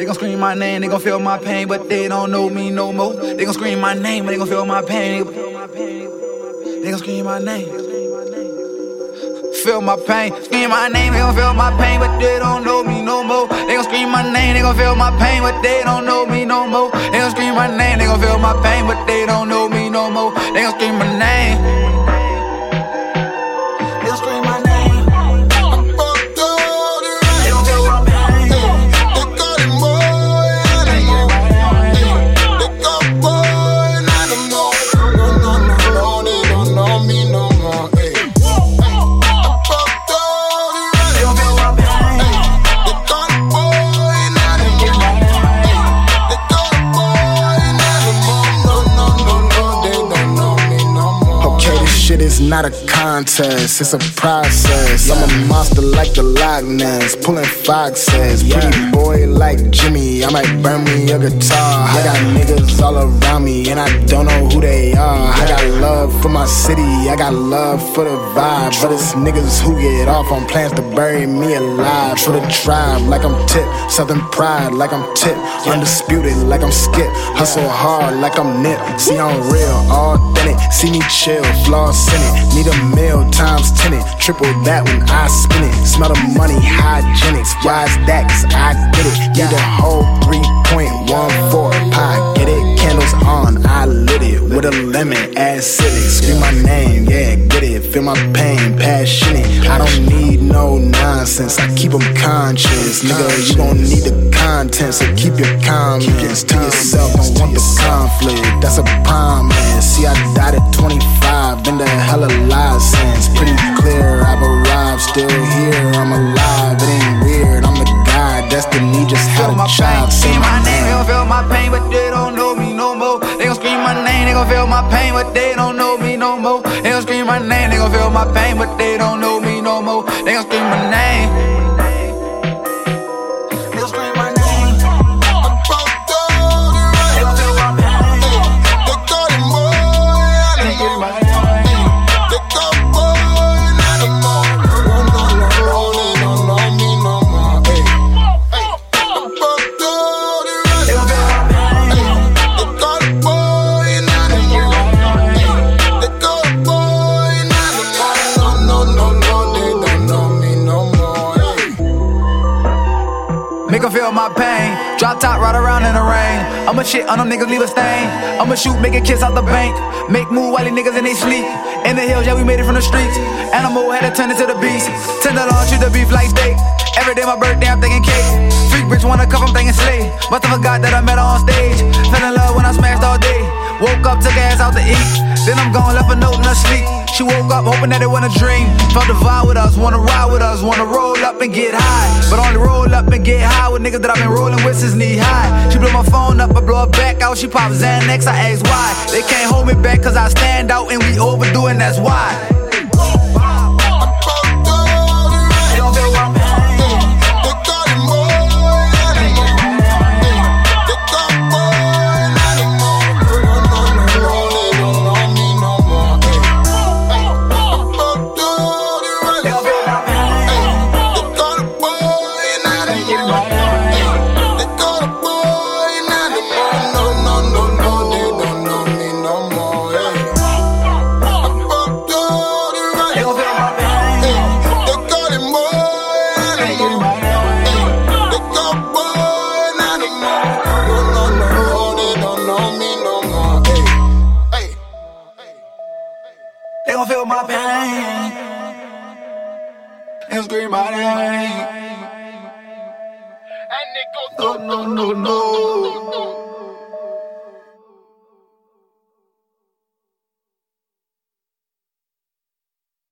They gon' scream my name, they gon' feel my pain, but they don't know me no more. They gon' scream my name, but they gon' feel my pain. They gon' scream my name. Feel my pain, scream my name, they gon' feel my pain, but they don't know me no more. They gon' scream my name, they gon' feel my pain, but they don't know me no more. They gon' scream my name, they gon' feel my pain, but they don't know me no more. They gon' scream my name. Not a contest, it's a process. I'm a monster like the Loch Ness, pulling foxes. Pretty boy like Jimi, I might burn me a guitar. I got niggas all around me, and I don't know who they are. I got love for my city, I got love for the vibe. But it's niggas who get off on plans to bury me alive. For the tribe, like I'm tip, Southern pride, like I'm tip. Undisputed, like I'm skip. Hustle hard, like I'm nip. See, I'm real, authentic. See me chill, flaws in it. Need a meal times ten it. Triple that when I spin it. Smell the money, hygienics. Why is that? Cause I get it. Need a whole 3.14 pie. Get it? Candles on, I lit it. With a lemon, acidic. Scream my name. Feel my pain, passionate. I don't need no nonsense. I keep them conscious. Nigga, you gon' need the content, so keep your comments to yourself. Don't want the conflict. That's a promise. See, I died at 25. Been the hella license. Pretty clear, I've arrived. Still here, I'm alive. It ain't weird. I'm the guy. Destiny just had a child. See my name, feel my pain, but they don't know me no more. They gon' feel my pain, but they don't know me no more. They gon' scream my name, they gon' feel my pain, but they don't know me no more. They gon' scream my name. Drop top, ride around in the rain. I'ma shit on them niggas, leave a stain. I'ma shoot, make a kiss out the bank. Make move while these niggas in they sleep. In the hills, yeah, we made it from the streets. Animal had to turn into the beast. Tender long, shoot the beef like steak. Every day my birthday, I'm thinking cake. Freak bitch wanna cuff, I'm thinking slay. Must have forgot that I met her on stage. Fell in love when I smashed all day. Woke up, took ass out to eat. Then I'm gone, left a note in her sleep. She woke up hoping that it wasn't a dream. Felt the vibe with us, wanna ride with us, wanna roll up and get high. But only roll up and get high with niggas that I've been rolling with since knee high. She blew my phone up, I blow her back out. She pop Xanax, I ask why. They can't hold me back cause I stand out and we overdo and that's why. no, no, no.